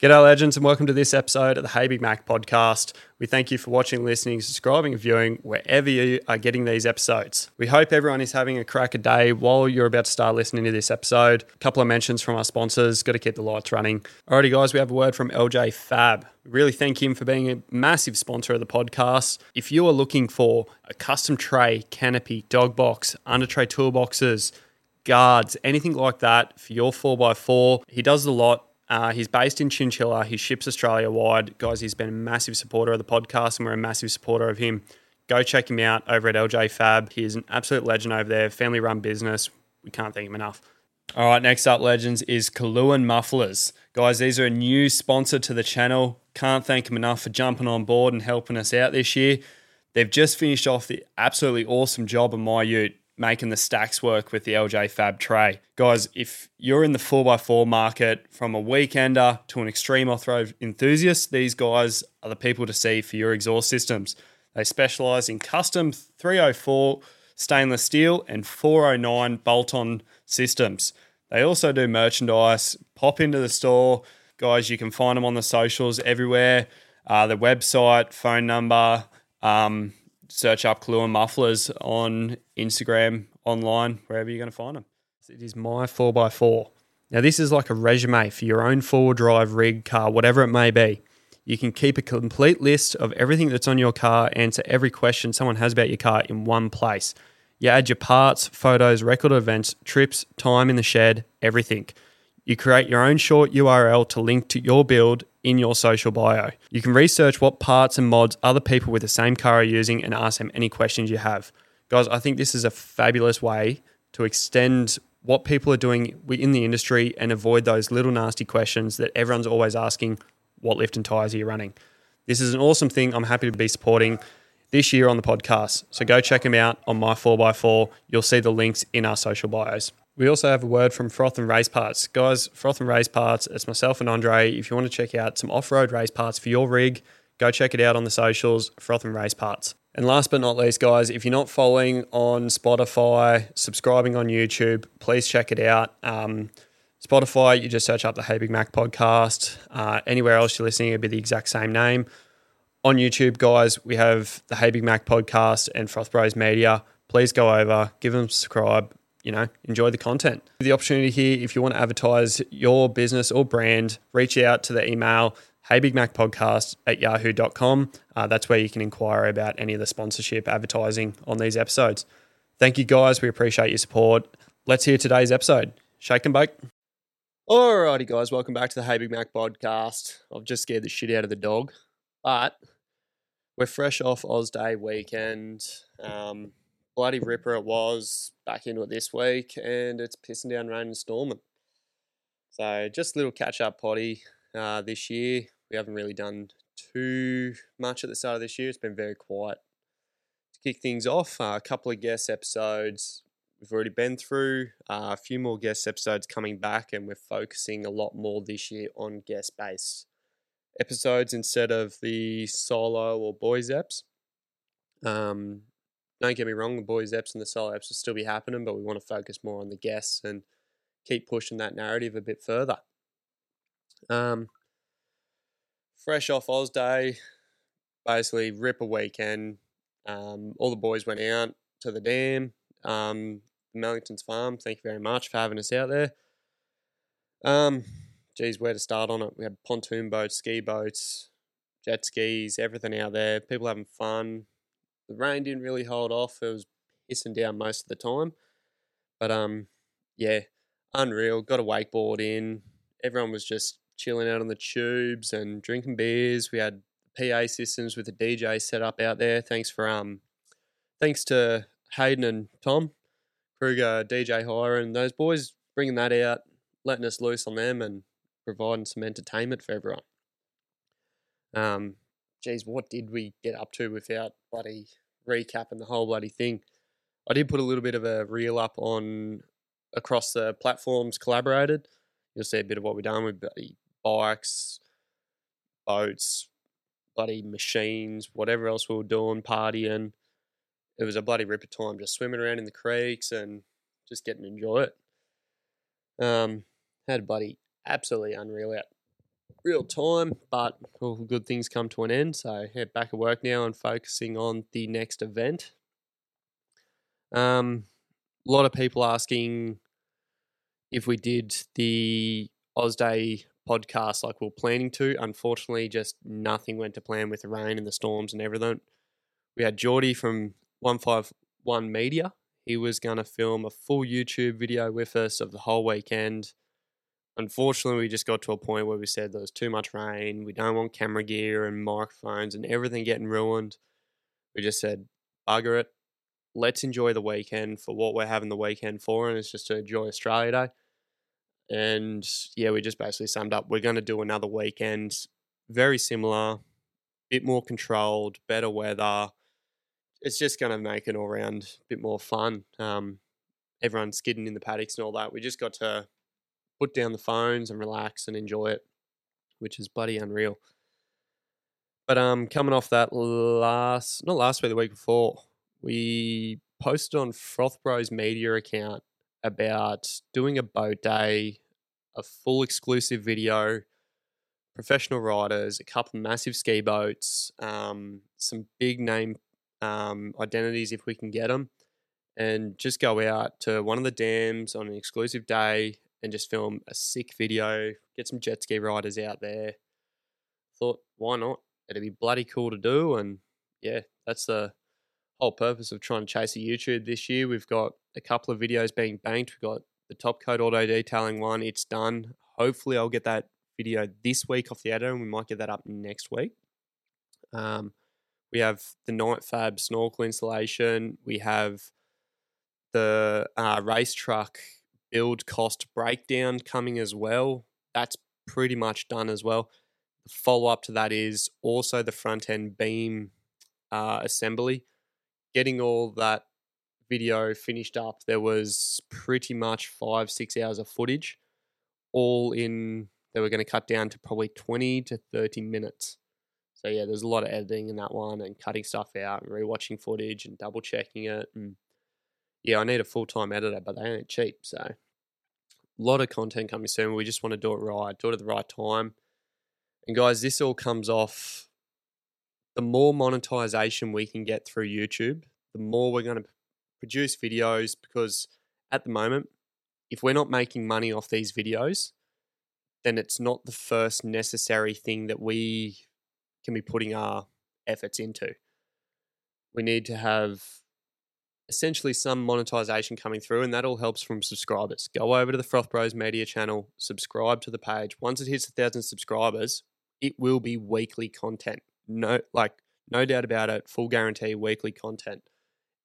G'day, legends, and welcome to this episode of the Hey Big Mac podcast. We thank you for watching, listening, subscribing, viewing wherever you are getting these episodes. We hope everyone is having a crack a day while you're about to start listening to this episode. A couple of mentions from our sponsors, got to keep the lights running. Alrighty, guys, we have a word from LJ Fab. Really thank him for being a massive sponsor of the podcast. If you are looking for a custom tray, canopy, dog box, under tray toolboxes, guards, anything like that for your 4x4, he does a lot uh, he's based in Chinchilla. He ships Australia wide. Guys, he's been a massive supporter of the podcast, and we're a massive supporter of him. Go check him out over at LJ Fab. He is an absolute legend over there, family run business. We can't thank him enough. All right, next up, legends, is Kaluan Mufflers. Guys, these are a new sponsor to the channel. Can't thank them enough for jumping on board and helping us out this year. They've just finished off the absolutely awesome job of my ute making the stacks work with the LJ Fab tray. Guys, if you're in the 4x4 market from a weekender to an extreme off road enthusiast, these guys are the people to see for your exhaust systems. They specialize in custom 304 stainless steel and 409 bolt on systems. They also do merchandise. Pop into the store. Guys, you can find them on the socials everywhere. Uh, the website, phone number, um, search up Kaluan Mufflers on Instagram, online, wherever you're going to find them. It is my 4x4. Now, this is like a resume for your own four-wheel drive rig, car, whatever it may be. You can keep a complete list of everything that's on your car, answer every question someone has about your car in one place. You add your parts, photos, record events, trips, time in the shed, everything. You create your own short URL to link to your build in your social bio. You can research what parts and mods other people with the same car are using and ask them any questions you have. Guys, I think this is a fabulous way to extend what people are doing in the industry and avoid those little nasty questions that everyone's always asking what lift and tyres are you running? This is an awesome thing I'm happy to be supporting this year on the podcast. So go check them out on my 4x4. You'll see the links in our social bios. We also have a word from Froth and Race Parts. Guys, Froth and Race Parts, it's myself and Andre. If you want to check out some off road race parts for your rig, go check it out on the socials, Froth and Race Parts. And last but not least, guys, if you're not following on Spotify, subscribing on YouTube, please check it out. Um, Spotify, you just search up the Hey Big Mac podcast. Uh, anywhere else you're listening, it'll be the exact same name. On YouTube, guys, we have the Hey Big Mac podcast and Froth Bros Media. Please go over, give them subscribe, you know, enjoy the content. The opportunity here, if you want to advertise your business or brand, reach out to the email heybigmacpodcast at yahoo.com. Uh, that's where you can inquire about any of the sponsorship advertising on these episodes. Thank you guys. We appreciate your support. Let's hear today's episode. Shake and bake. Alrighty, guys. Welcome back to the Hey Big Mac podcast. I've just scared the shit out of the dog, but we're fresh off Oz Day weekend. Um, bloody ripper it was. Back into it this week, and it's pissing down rain and storming. So just a little catch up potty uh, this year. We haven't really done too much at the start of this year. It's been very quiet. To kick things off, uh, a couple of guest episodes we've already been through, uh, a few more guest episodes coming back, and we're focusing a lot more this year on guest based episodes instead of the solo or boys eps. Um, don't get me wrong, the boys eps and the solo eps will still be happening, but we want to focus more on the guests and keep pushing that narrative a bit further. Um, fresh off Oz Day, basically rip a weekend. Um, all the boys went out to the dam, um, Mellington's farm. Thank you very much for having us out there. Um, geez, where to start on it? We had pontoon boats, ski boats, jet skis, everything out there. People having fun. The rain didn't really hold off. It was pissing down most of the time, but um, yeah, unreal. Got a wakeboard in. Everyone was just chilling out on the tubes and drinking beers. We had PA systems with the DJ set up out there. Thanks for um, thanks to Hayden and Tom Kruger, DJ Hire, and those boys bringing that out, letting us loose on them, and providing some entertainment for everyone. Um, geez, what did we get up to without bloody recapping the whole bloody thing? I did put a little bit of a reel up on across the platforms collaborated. You'll see a bit of what we've done with bloody bikes, boats, bloody machines, whatever else we were doing, partying. It was a bloody ripper time just swimming around in the creeks and just getting to enjoy it. Um, had a bloody absolutely unreal out real time, but all good things come to an end. So yeah, back at work now and focusing on the next event. Um, a lot of people asking if we did the Oz Day podcast like we are planning to. Unfortunately, just nothing went to plan with the rain and the storms and everything. We had Geordie from 151 Media. He was going to film a full YouTube video with us of the whole weekend. Unfortunately, we just got to a point where we said there was too much rain. We don't want camera gear and microphones and everything getting ruined. We just said, bugger it. Let's enjoy the weekend for what we're having the weekend for, and it's just to enjoy Australia Day. And yeah, we just basically summed up we're going to do another weekend, very similar, bit more controlled, better weather. It's just going to make it all around a bit more fun. Um, everyone's skidding in the paddocks and all that. We just got to put down the phones and relax and enjoy it, which is bloody unreal. But um, coming off that last, not last week, the week before, we posted on Froth Bros media account about doing a boat day, a full exclusive video, professional riders, a couple massive ski boats, um, some big name um, identities if we can get them, and just go out to one of the dams on an exclusive day and just film a sick video, get some jet ski riders out there. Thought, why not? It'd be bloody cool to do. And yeah, that's the whole purpose of trying to chase a YouTube this year. We've got a couple of videos being banked. We've got the top coat auto detailing one. It's done. Hopefully, I'll get that video this week off the editor, and we might get that up next week. Um, we have the Night Fab snorkel installation. We have the uh, race truck build cost breakdown coming as well. That's pretty much done as well. The follow up to that is also the front end beam uh, assembly getting all that video finished up, there was pretty much five, six hours of footage, all in, they were going to cut down to probably 20 to 30 minutes. So, yeah, there's a lot of editing in that one and cutting stuff out and rewatching footage and double checking it. And yeah, I need a full time editor, but they ain't cheap. So, a lot of content coming soon. We just want to do it right, do it at the right time. And guys, this all comes off the more monetization we can get through YouTube, the more we're going to produce videos because at the moment, if we're not making money off these videos, then it's not the first necessary thing that we can be putting our efforts into. We need to have essentially some monetization coming through, and that all helps from subscribers. Go over to the Froth Bros Media channel, subscribe to the page. Once it hits a thousand subscribers, it will be weekly content no like no doubt about it, full guarantee weekly content.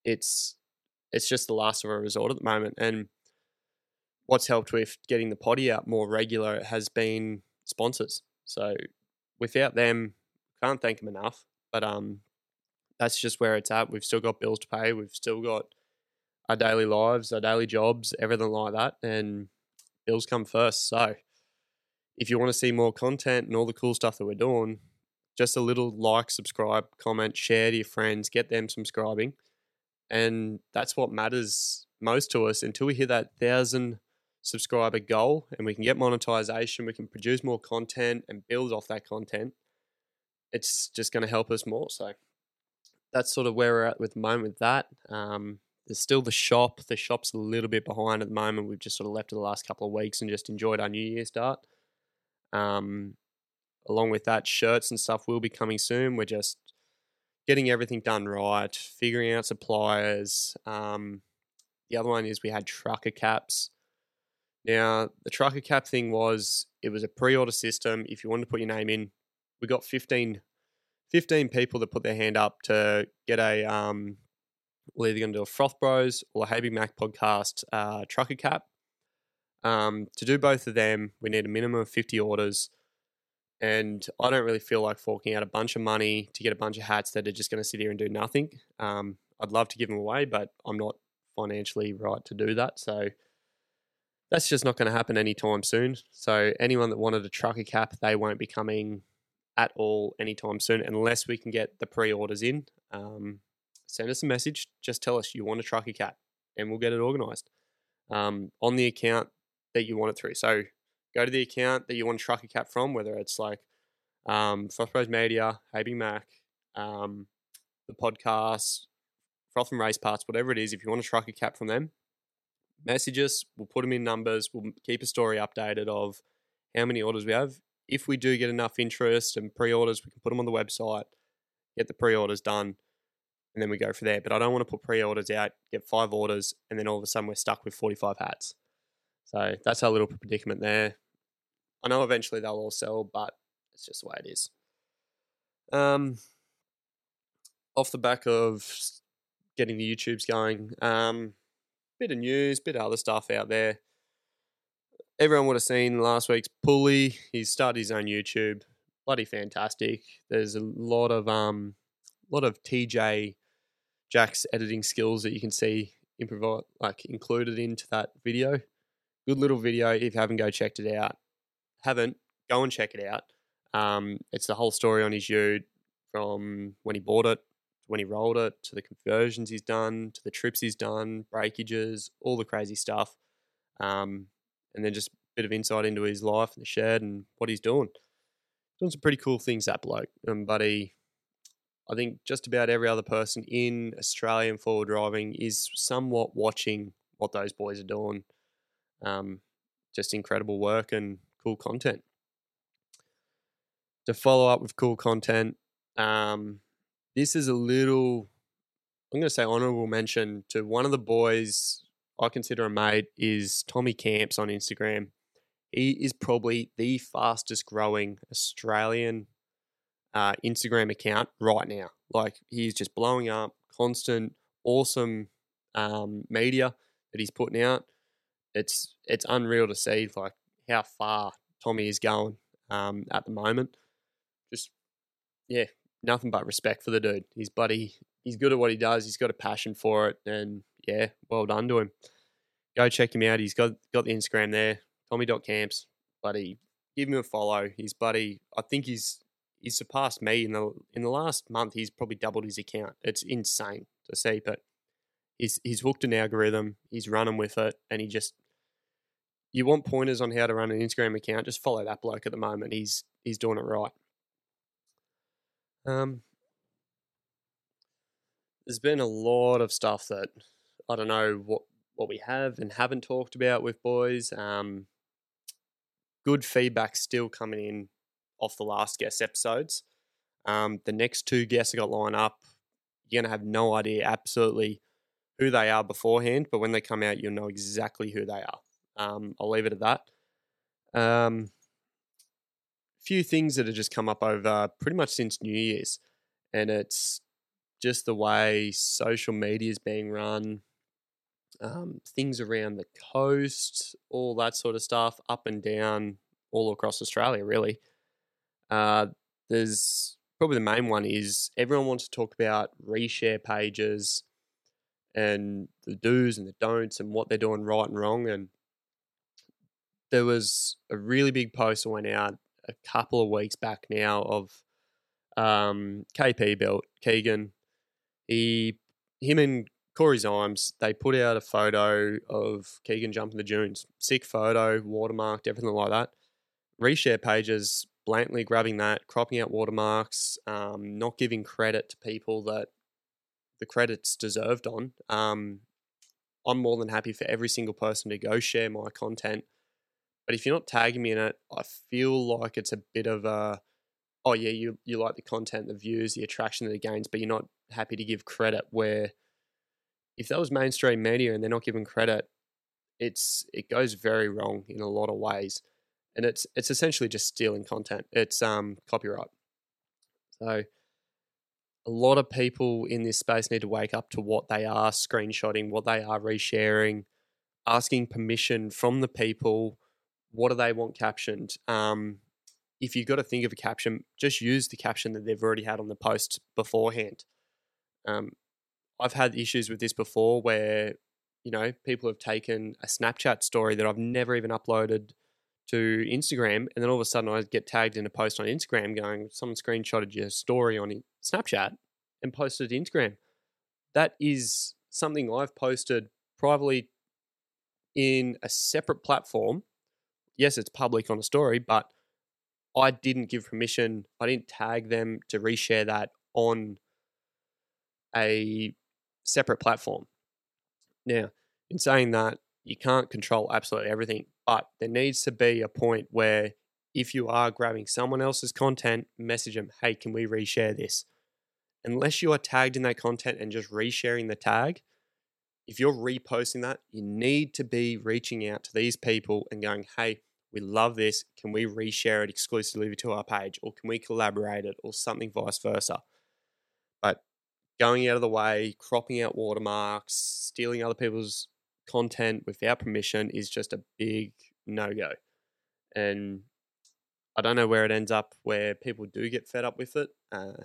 It's it's just the last of a resort at the moment. And what's helped with getting the potty out more regular has been sponsors. So without them, can't thank them enough. But um, that's just where it's at. We've still got bills to pay. We've still got our daily lives, our daily jobs, everything like that, and bills come first. So if you want to see more content and all the cool stuff that we're doing, just a little like, subscribe, comment, share to your friends, get them subscribing. And that's what matters most to us until we hit that thousand subscriber goal and we can get monetization, we can produce more content and build off that content. It's just going to help us more. So that's sort of where we're at with the moment with that. Um, there's still the shop. The shop's a little bit behind at the moment. We've just sort of left it the last couple of weeks and just enjoyed our New Year start. Um, along with that, shirts and stuff will be coming soon. We're just getting everything done right, figuring out suppliers. Um, the other one is we had trucker caps. Now, the trucker cap thing was it was a pre order system. If you wanted to put your name in, we got 15, 15 people that put their hand up to get a, um, we're either going to do a Froth Bros or a Big Mac podcast uh, trucker cap. Um, to do both of them, we need a minimum of 50 orders. And I don't really feel like forking out a bunch of money to get a bunch of hats that are just going to sit here and do nothing. Um, I'd love to give them away, but I'm not financially right to do that. So that's just not going to happen anytime soon. So anyone that wanted a trucker cap, they won't be coming at all anytime soon unless we can get the pre-orders in. Um, send us a message. Just tell us you want a trucker cap, and we'll get it organised um, on the account that you want it through. So go to the account that you want a cap from, whether it's like um, Froth Bros Media, Hey Big Mac, um, the podcast, Froth and Race Parts, whatever it is. If you want a cap from them, message us. We'll put them in numbers. We'll keep a story updated of how many orders we have. If we do get enough interest and pre-orders, we can put them on the website, get the pre-orders done, and then we go for there. But I don't want to put pre-orders out, get five orders, and then all of a sudden we're stuck with 45 hats. So that's our little predicament there. I know eventually they'll all sell, but it's just the way it is. Um, off the back of getting the YouTubes going, um, bit of news, bit of other stuff out there. Everyone would have seen last week's Pulley. He's started his own YouTube. Bloody fantastic. There's a lot of um, lot of TJ Jack's editing skills that you can see improvise like included into that video. Good little video. If you haven't go checked it out, haven't go and check it out. Um, it's the whole story on his Ute from when he bought it, to when he rolled it, to the conversions he's done, to the trips he's done, breakages, all the crazy stuff. Um, and then just a bit of insight into his life and the shed and what he's doing. Doing some pretty cool things, that bloke. Um, but he, I think just about every other person in Australian forward driving is somewhat watching what those boys are doing. Um, just incredible work and cool content. To follow up with cool content, um, this is a little, I'm going to say honorable mention to one of the boys I consider a mate is Tommy Camps on Instagram. He is probably the fastest growing Australian uh, Instagram account right now. Like he's just blowing up, constant, awesome um, media that he's putting out. It's it's unreal to see like how far Tommy is going um, at the moment. Just yeah, nothing but respect for the dude. He's buddy. He's good at what he does. He's got a passion for it, and yeah, well done to him. Go check him out. He's got got the Instagram there, Tommy.camps. Buddy, give him a follow. He's buddy. I think he's he's surpassed me in the in the last month. He's probably doubled his account. It's insane to see, but he's he's hooked an algorithm. He's running with it, and he just you want pointers on how to run an Instagram account, just follow that bloke at the moment. He's he's doing it right. Um, there's been a lot of stuff that I don't know what what we have and haven't talked about with boys. Um, good feedback still coming in off the last guest episodes. Um, the next two guests I got lined up, you're gonna have no idea absolutely who they are beforehand, but when they come out, you'll know exactly who they are. Um, I'll leave it at that. Um, few things that have just come up over pretty much since New Year's, and it's just the way social media is being run, um, things around the coast, all that sort of stuff, up and down, all across Australia, really. Uh, there's probably the main one is everyone wants to talk about reshare pages and the do's and the don'ts and what they're doing right and wrong. And there was a really big post that went out a couple of weeks back now of um, KP built Keegan. He, him and Corey Zymes, they put out a photo of Keegan jumping the dunes. Sick photo, watermarked, everything like that. Reshare pages blatantly grabbing that, cropping out watermarks, um, not giving credit to people that the credit's deserved on. Um, I'm more than happy for every single person to go share my content but if you're not tagging me in it, I feel like it's a bit of a, oh yeah, you you like the content, the views, the attraction that it gains, but you're not happy to give credit. Where if that was mainstream media and they're not given credit, it's it goes very wrong in a lot of ways, and it's it's essentially just stealing content. It's um copyright. So a lot of people in this space need to wake up to what they are screenshotting, what they are resharing, asking permission from the people what do they want captioned? Um, if you've got to think of a caption, just use the caption that they've already had on the post beforehand. Um, I've had issues with this before where, you know, people have taken a Snapchat story that I've never even uploaded to Instagram, and then all of a sudden I get tagged in a post on Instagram going, someone screenshotted your story on Snapchat and posted it to Instagram. That is something I've posted privately in a separate platform yes, it's public on a story, but I didn't give permission. I didn't tag them to reshare that on a separate platform. Now, in saying that, you can't control absolutely everything, but there needs to be a point where if you are grabbing someone else's content, message them, hey, can we reshare this? Unless you are tagged in that content and just resharing the tag, if you're reposting that, you need to be reaching out to these people and going, hey, we love this. Can we reshare it exclusively to our page or can we collaborate it or something vice versa? But going out of the way, cropping out watermarks, stealing other people's content without permission is just a big no go. And I don't know where it ends up where people do get fed up with it. Uh,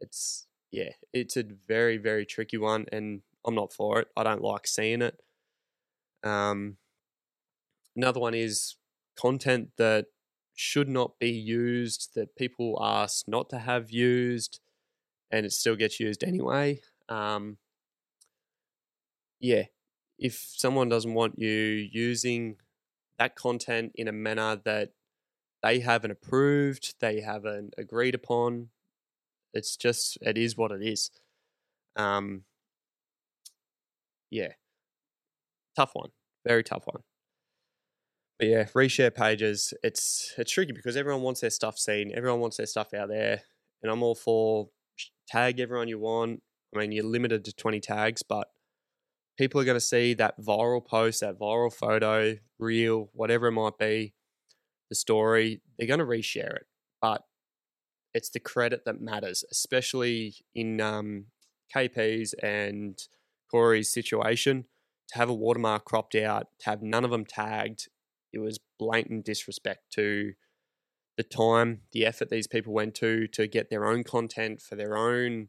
it's, yeah, it's a very, very tricky one. And I'm not for it. I don't like seeing it. Um, another one is content that should not be used, that people ask not to have used, and it still gets used anyway. Um, yeah, if someone doesn't want you using that content in a manner that they haven't approved, they haven't agreed upon, it's just, it is what it is. Um, yeah, tough one, very tough one. But yeah, reshare pages. It's it's tricky because everyone wants their stuff seen. Everyone wants their stuff out there, and I'm all for tag everyone you want. I mean, you're limited to 20 tags, but people are going to see that viral post, that viral photo, reel, whatever it might be, the story. They're going to reshare it, but it's the credit that matters, especially in um, KP's and Corey's situation. To have a watermark cropped out, to have none of them tagged, it was blatant disrespect to the time, the effort these people went to to get their own content for their own,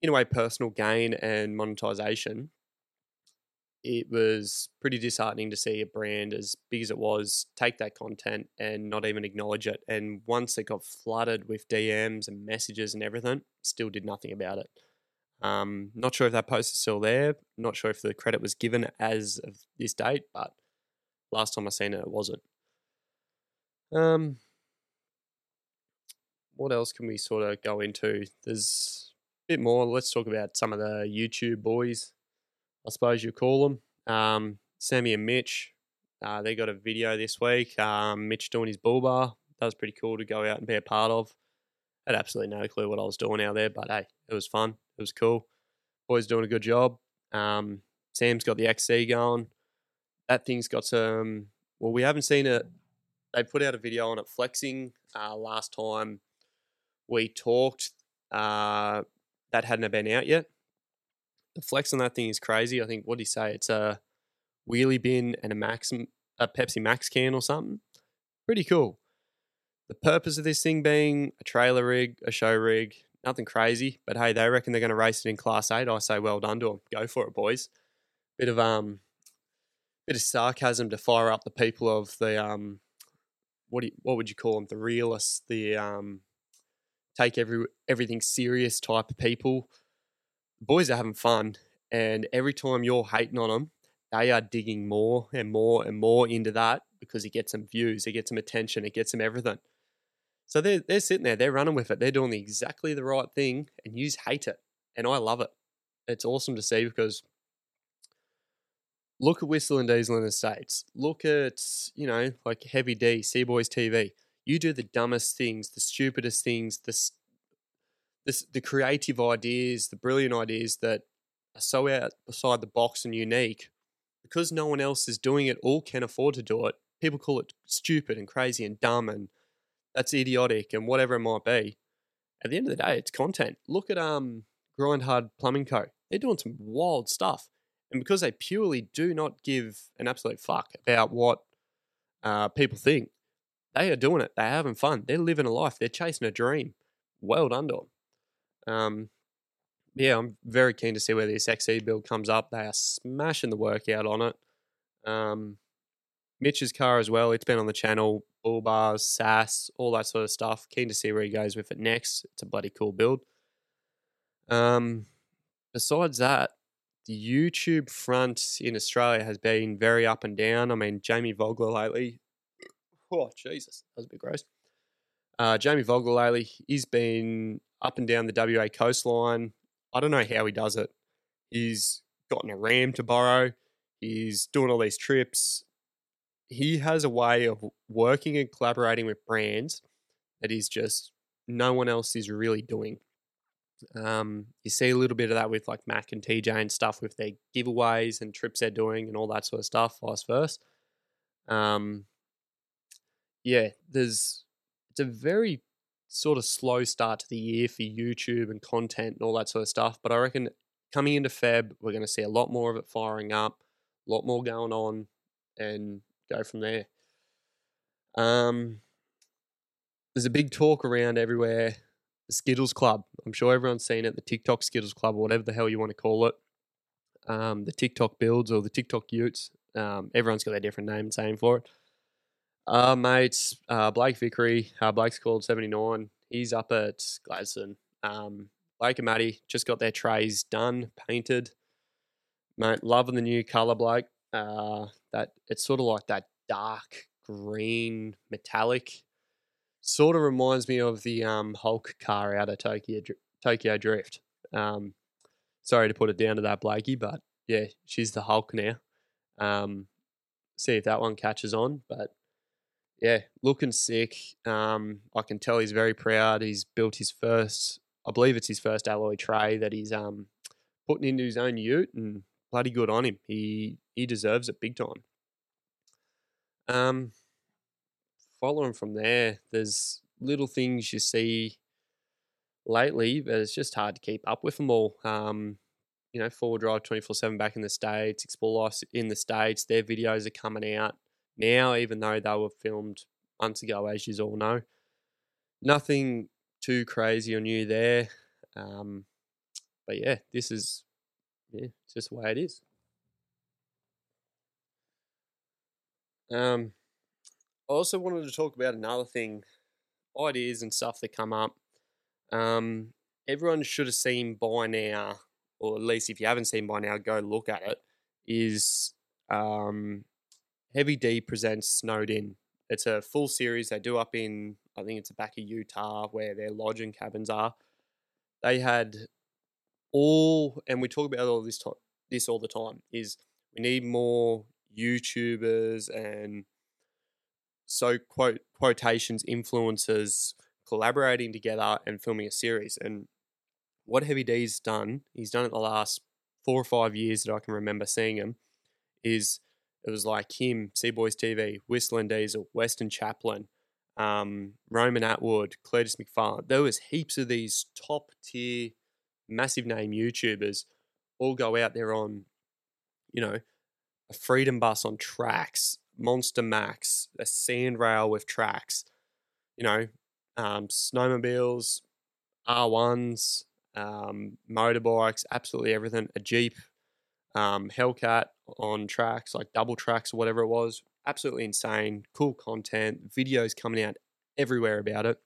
in a way, personal gain and monetization. It was pretty disheartening to see a brand as big as it was take that content and not even acknowledge it. And once it got flooded with DMs and messages and everything, still did nothing about it. Um, not sure if that post is still there. Not sure if the credit was given as of this date, but last time I seen it, it wasn't. Um, what else can we sort of go into? There's a bit more. Let's talk about some of the YouTube boys, I suppose you call them. Um, Sammy and Mitch, uh, they got a video this week. Um, Mitch doing his bull bar. That was pretty cool to go out and be a part of. I had absolutely no clue what I was doing out there, but hey, it was fun. It was cool. Boys doing a good job. Um, Sam's got the XC going. That thing's got some. Well, we haven't seen it. They put out a video on it flexing uh, last time we talked. Uh, that hadn't been out yet. The flex on that thing is crazy. I think what do you say? It's a wheelie bin and a Max, a Pepsi Max can or something. Pretty cool. The purpose of this thing being a trailer rig, a show rig, nothing crazy. But hey, they reckon they're going to race it in Class Eight. I say, well done to them. Go for it, boys. Bit of um, bit of sarcasm to fire up the people of the um, what do you, what would you call them? The realists, the um, take every everything serious type of people. Boys are having fun, and every time you're hating on them, they are digging more and more and more into that because it gets them views, it gets them attention, it gets them everything. So they're they're sitting there, they're running with it, they're doing exactly the right thing, and you hate it, and I love it. It's awesome to see because look at WhistlinDiesel in the States. Look at, you know, like Heavy D, Cboys TV you do the dumbest things, the stupidest things, the, the, the creative ideas, the brilliant ideas that are so outside the box and unique. Because no one else is doing it, all can afford to do it. People call it stupid and crazy and dumb and that's idiotic and whatever it might be. At the end of the day, it's content. Look at um Grind Hard Plumbing Co. They're doing some wild stuff. And because they purely do not give an absolute fuck about what uh, people think, they are doing it. They're having fun. They're living a life. They're chasing a dream. Well done to them. Um, yeah, I'm very keen to see where this XC build comes up. They are smashing the workout on it. Um, Mitch's car as well. It's been on the channel. Bull bars, SAS, all that sort of stuff. Keen to see where he goes with it next. It's a bloody cool build. Um, besides that, the YouTube front in Australia has been very up and down. I mean, Jamie Vogler lately Oh, Jesus. That was a bit gross. Uh, Jamie Vogel lately, he's been up and down the WA coastline. I don't know how he does it. He's gotten a ram to borrow. He's doing all these trips. He has a way of working and collaborating with brands that is just no one else is really doing. Um, you see a little bit of that with like Mac and TJ and stuff with their giveaways and trips they're doing and all that sort of stuff, vice versa. Um, yeah, there's it's a very sort of slow start to the year for YouTube and content and all that sort of stuff. But I reckon coming into Feb, we're going to see a lot more of it firing up, a lot more going on, and go from there. Um, there's a big talk around everywhere. The Skittles Club. I'm sure everyone's seen it. The TikTok Skittles Club, or whatever the hell you want to call it. Um, the TikTok builds or the TikTok Utes. Um, everyone's got their different name and saying for it. Uh, mates, uh, Blake Vickery, uh, Blake's called 79. He's up at Gladstone. Um, Blake and Maddie just got their trays done, painted. Mate, loving the new colour, Blake. Uh, that it's sort of like that dark green metallic. Sort of reminds me of the um, Hulk car out of Tokyo Tokyo Drift. Um, sorry to put it down to that Blakey, but yeah, she's the Hulk now. Um, see if that one catches on, but yeah, looking sick. Um, I can tell he's very proud. He's built his first, I believe it's his first alloy tray that he's um putting into his own ute, and bloody good on him. He he deserves it big time. Um, following from there, there's little things you see lately, but it's just hard to keep up with them all. Um, you know, Forward Drive 24 7 back in the States, Explore Life in the States, their videos are coming out now, even though they were filmed months ago, as you all know. Nothing too crazy or new there. Um, but yeah, this is yeah, just the way it is. Um, I also wanted to talk about another thing, ideas and stuff that come up. Um, everyone should have seen by now, or at least if you haven't seen by now, go look at it. Is um, Heavy D presents Snowed In. It's a full series they do up in, I think it's the back of Utah where their lodging cabins are. They had all, and we talk about all this to, this all the time, is we need more YouTubers and so quote quotations influencers collaborating together and filming a series. And what Heavy D's done, he's done it the last four or five years that I can remember seeing him, is it was like him, Cboys TV, Whistling Diesel, Westen Champlin, um, Roman Atwood, Cleetus McFarland. There was heaps of these top tier, massive name YouTubers all go out there on, you know, a freedom bus on tracks, Monster Max, a sand rail with tracks, you know, um, snowmobiles, R1s, um, motorbikes, absolutely everything, a Jeep, um, Hellcat on tracks, like double tracks or whatever it was. Absolutely insane, cool content, videos coming out everywhere about it.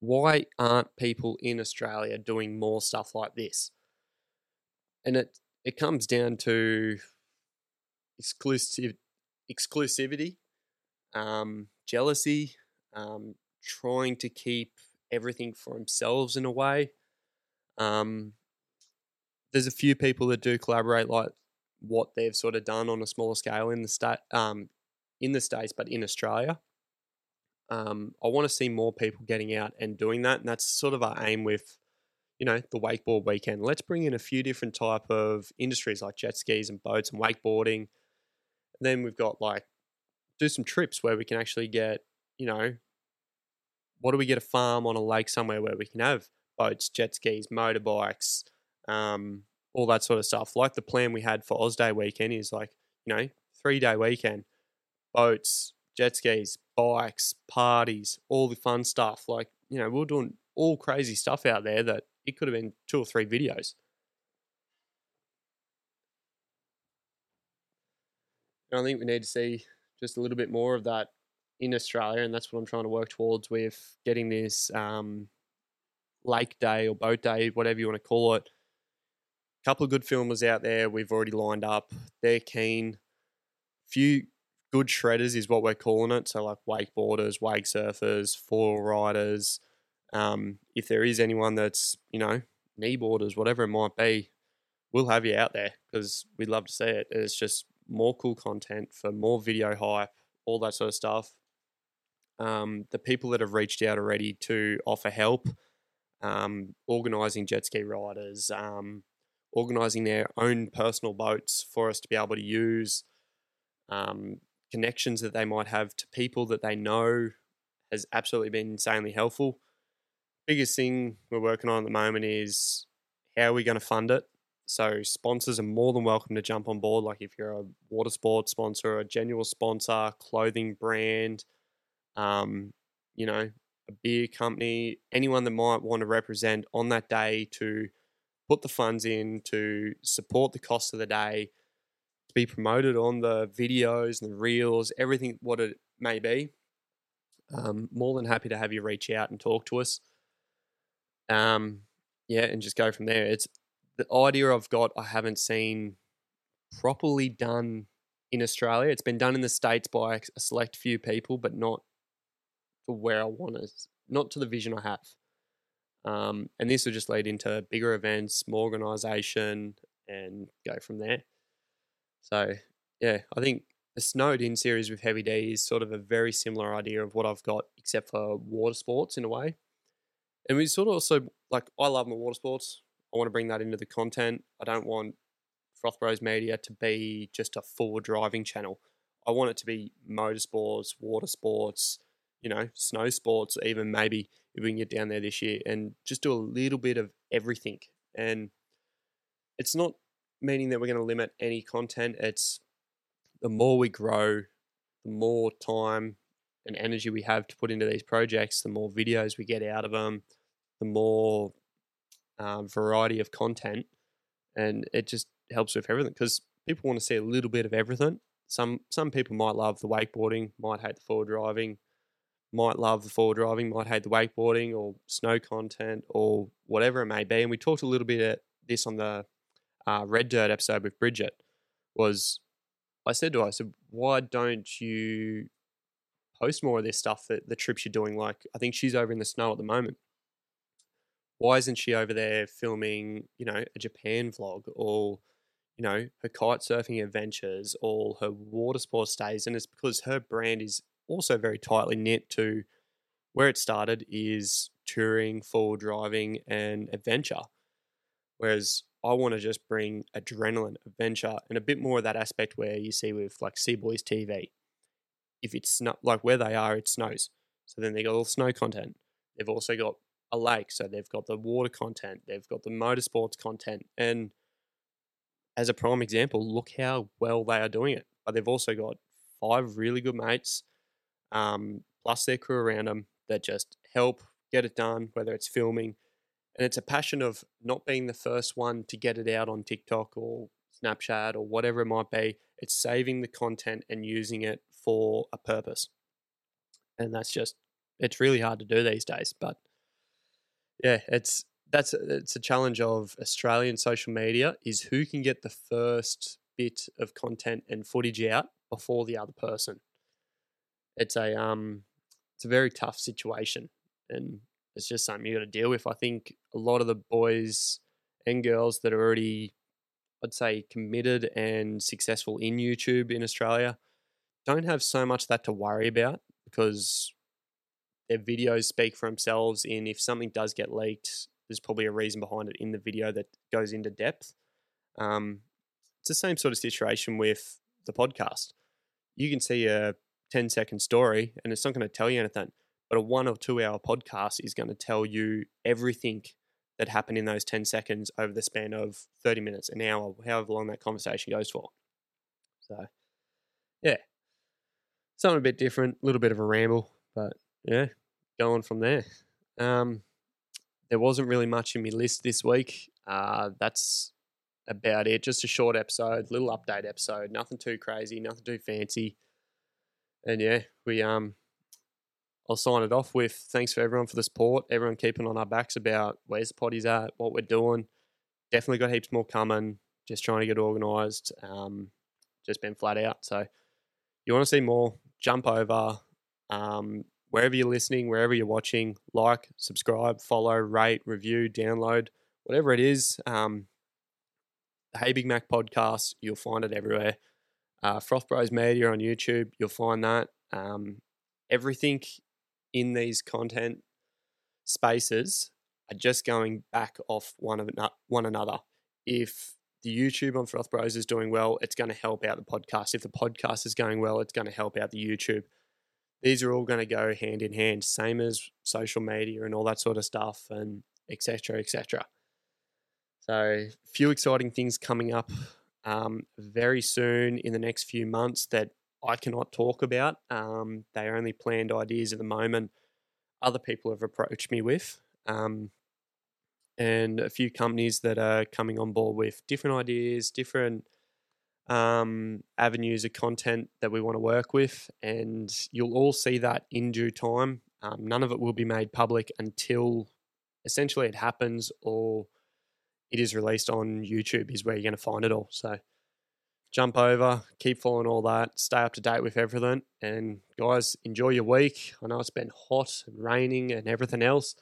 Why aren't people in Australia doing more stuff like this? And it it comes down to exclusive exclusivity, um, jealousy, um, trying to keep everything for themselves in a way. Um, there's a few people that do collaborate like what they've sort of done on a smaller scale in the state um, in the states, but in Australia. Um, I want to see more people getting out and doing that, and that's sort of our aim with, you know, the wakeboard weekend. Let's bring in a few different type of industries like jet skis and boats and wakeboarding. And then we've got like do some trips where we can actually get, you know, what do we get a farm on a lake somewhere where we can have boats, jet skis, motorbikes, um, all that sort of stuff. Like the plan we had for Oz Day weekend is like, you know, three day weekend, boats, jet skis, bikes, parties, all the fun stuff. Like, you know, we are doing all crazy stuff out there that it could have been two or three videos. And I think we need to see just a little bit more of that in Australia, and that's what I'm trying to work towards with getting this um, lake day or boat day, whatever you want to call it, couple of good filmers out there we've already lined up. They're keen. Few good shredders is what we're calling it. So like wakeboarders, wake surfers, four riders. Um, if there is anyone that's you know kneeboarders, whatever it might be, we'll have you out there because we'd love to see it. It's just more cool content for more video hype, all that sort of stuff. Um, the people that have reached out already to offer help, um, organising jet ski riders, um, organising their own personal boats for us to be able to use, um, connections that they might have to people that they know has absolutely been insanely helpful. Biggest thing we're working on at the moment is how are we going to fund it? So sponsors are more than welcome to jump on board. Like if you're a water sports sponsor, a genuine sponsor, clothing brand, um, you know, a beer company, anyone that might want to represent on that day to put the funds in to support the cost of the day, to be promoted on the videos and the reels, everything what it may be. Um, more than happy to have you reach out and talk to us. Um, yeah, and just go from there. It's the idea I've got. I haven't seen properly done in Australia. It's been done in the states by a select few people, but not for where I want to, not to the vision I have. Um, and this will just lead into bigger events, more organisation, and go from there. So, yeah, I think the Snowed In series with Heavy D is sort of a very similar idea of what I've got, except for water sports in a way. And we sort of also, like, I love my water sports. I want to bring that into the content. I don't want Froth Bros Media to be just a forward driving channel. I want it to be motorsports, water sports, you know, snow sports, even maybe if we can get down there this year and just do a little bit of everything. And it's not meaning that we're going to limit any content. It's the more we grow, the more time and energy we have to put into these projects, the more videos we get out of them, the more um, variety of content. And it just helps with everything because people want to see a little bit of everything. Some some people might love the wakeboarding, might hate the forward driving, might love the forward driving, might hate the wakeboarding or snow content or whatever it may be. And we talked a little bit at this on the uh, Red Dirt episode with Bridget. Was I said to her, I said, why don't you post more of this stuff that the trips you're doing? Like, I think she's over in the snow at the moment. Why isn't she over there filming, you know, a Japan vlog or, you know, her kite surfing adventures or her water sports days? And it's because her brand is also very tightly knit to where it started is touring, forward driving, and adventure. Whereas I want to just bring adrenaline, adventure, and a bit more of that aspect where you see with like Cboys TV. If it's not like where they are, it snows. So then they got all snow content. They've also got a lake, so they've got the water content, they've got the motorsports content. And as a prime example, look how well they are doing it. But they've also got five really good mates um, plus their crew around them that just help get it done, whether it's filming. And it's a passion of not being the first one to get it out on TikTok or Snapchat or whatever it might be. It's saving the content and using it for a purpose. And that's just, it's really hard to do these days. But yeah, it's, that's it's a challenge of Australian social media is who can get the first bit of content and footage out before the other person it's a um it's a very tough situation and it's just something you got to deal with. I think a lot of the boys and girls that are already I'd say committed and successful in YouTube in Australia don't have so much that to worry about because their videos speak for themselves in if something does get leaked there's probably a reason behind it in the video that goes into depth um, it's the same sort of situation with the podcast you can see a 10 second story and it's not going to tell you anything. But a one or two hour podcast is going to tell you everything that happened in those 10 seconds over the span of 30 minutes, an hour, however long that conversation goes for. So, yeah, something a bit different, a little bit of a ramble, but yeah, going from there. Um, there wasn't really much in my list this week. Uh, that's about it. Just a short episode, little update episode, nothing too crazy, nothing too fancy and yeah, we um, I'll sign it off with thanks for everyone for the support. Everyone keeping on our backs about where's the potties at, what we're doing. Definitely got heaps more coming. Just trying to get organised. Um, just been flat out. So you want to see more, jump over um, wherever you're listening, wherever you're watching, like, subscribe, follow, rate, review, download, whatever it is. Um, the Hey Big Mac podcast, you'll find it everywhere. Uh, Froth Bros Media on YouTube, you'll find that. Um, everything in these content spaces are just going back off one of one another. If the YouTube on Froth Bros is doing well, it's going to help out the podcast. If the podcast is going well, it's going to help out the YouTube. These are all going to go hand in hand, same as social media and all that sort of stuff, and etc. etc. So, few exciting things coming up um, very soon in the next few months that I cannot talk about. Um, they are only planned ideas at the moment. Other people have approached me with. Um, and a few companies that are coming on board with different ideas, different um, avenues of content that we want to work with. And you'll all see that in due time. Um, none of it will be made public until essentially it happens or it is released on YouTube, is where you're going to find it all. So jump over, keep following all that, stay up to date with everything. And guys, enjoy your week. I know it's been hot and raining and everything else.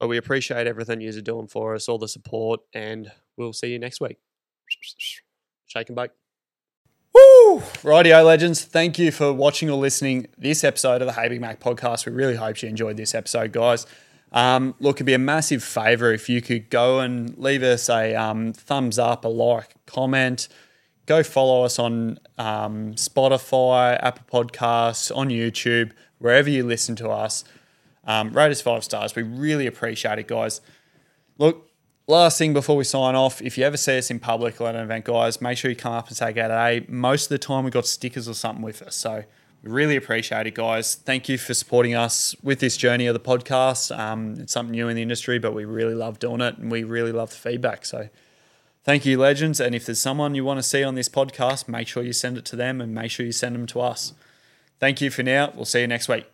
But we appreciate everything you're doing for us, all the support, and we'll see you next week. Shake and bake. Woo! Rightio legends, thank you for watching or listening this episode of the Hey Big Mac podcast. We really hope you enjoyed this episode, guys. Um, look, it'd be a massive favor if you could go and leave us a um, thumbs up, a like, comment. Go follow us on um, Spotify, Apple Podcasts, on YouTube, wherever you listen to us. Um, rate us five stars. We really appreciate it, guys. Look, last thing before we sign off, if you ever see us in public or at an event, guys, make sure you come up and say g'day. Most of the time, we've got stickers or something with us. So really appreciate it, guys. Thank you for supporting us with this journey of the podcast. Um, it's something new in the industry, but we really love doing it and we really love the feedback. So thank you, legends. And if there's someone you want to see on this podcast, make sure you send it to them and make sure you send them to us. Thank you for now. We'll see you next week.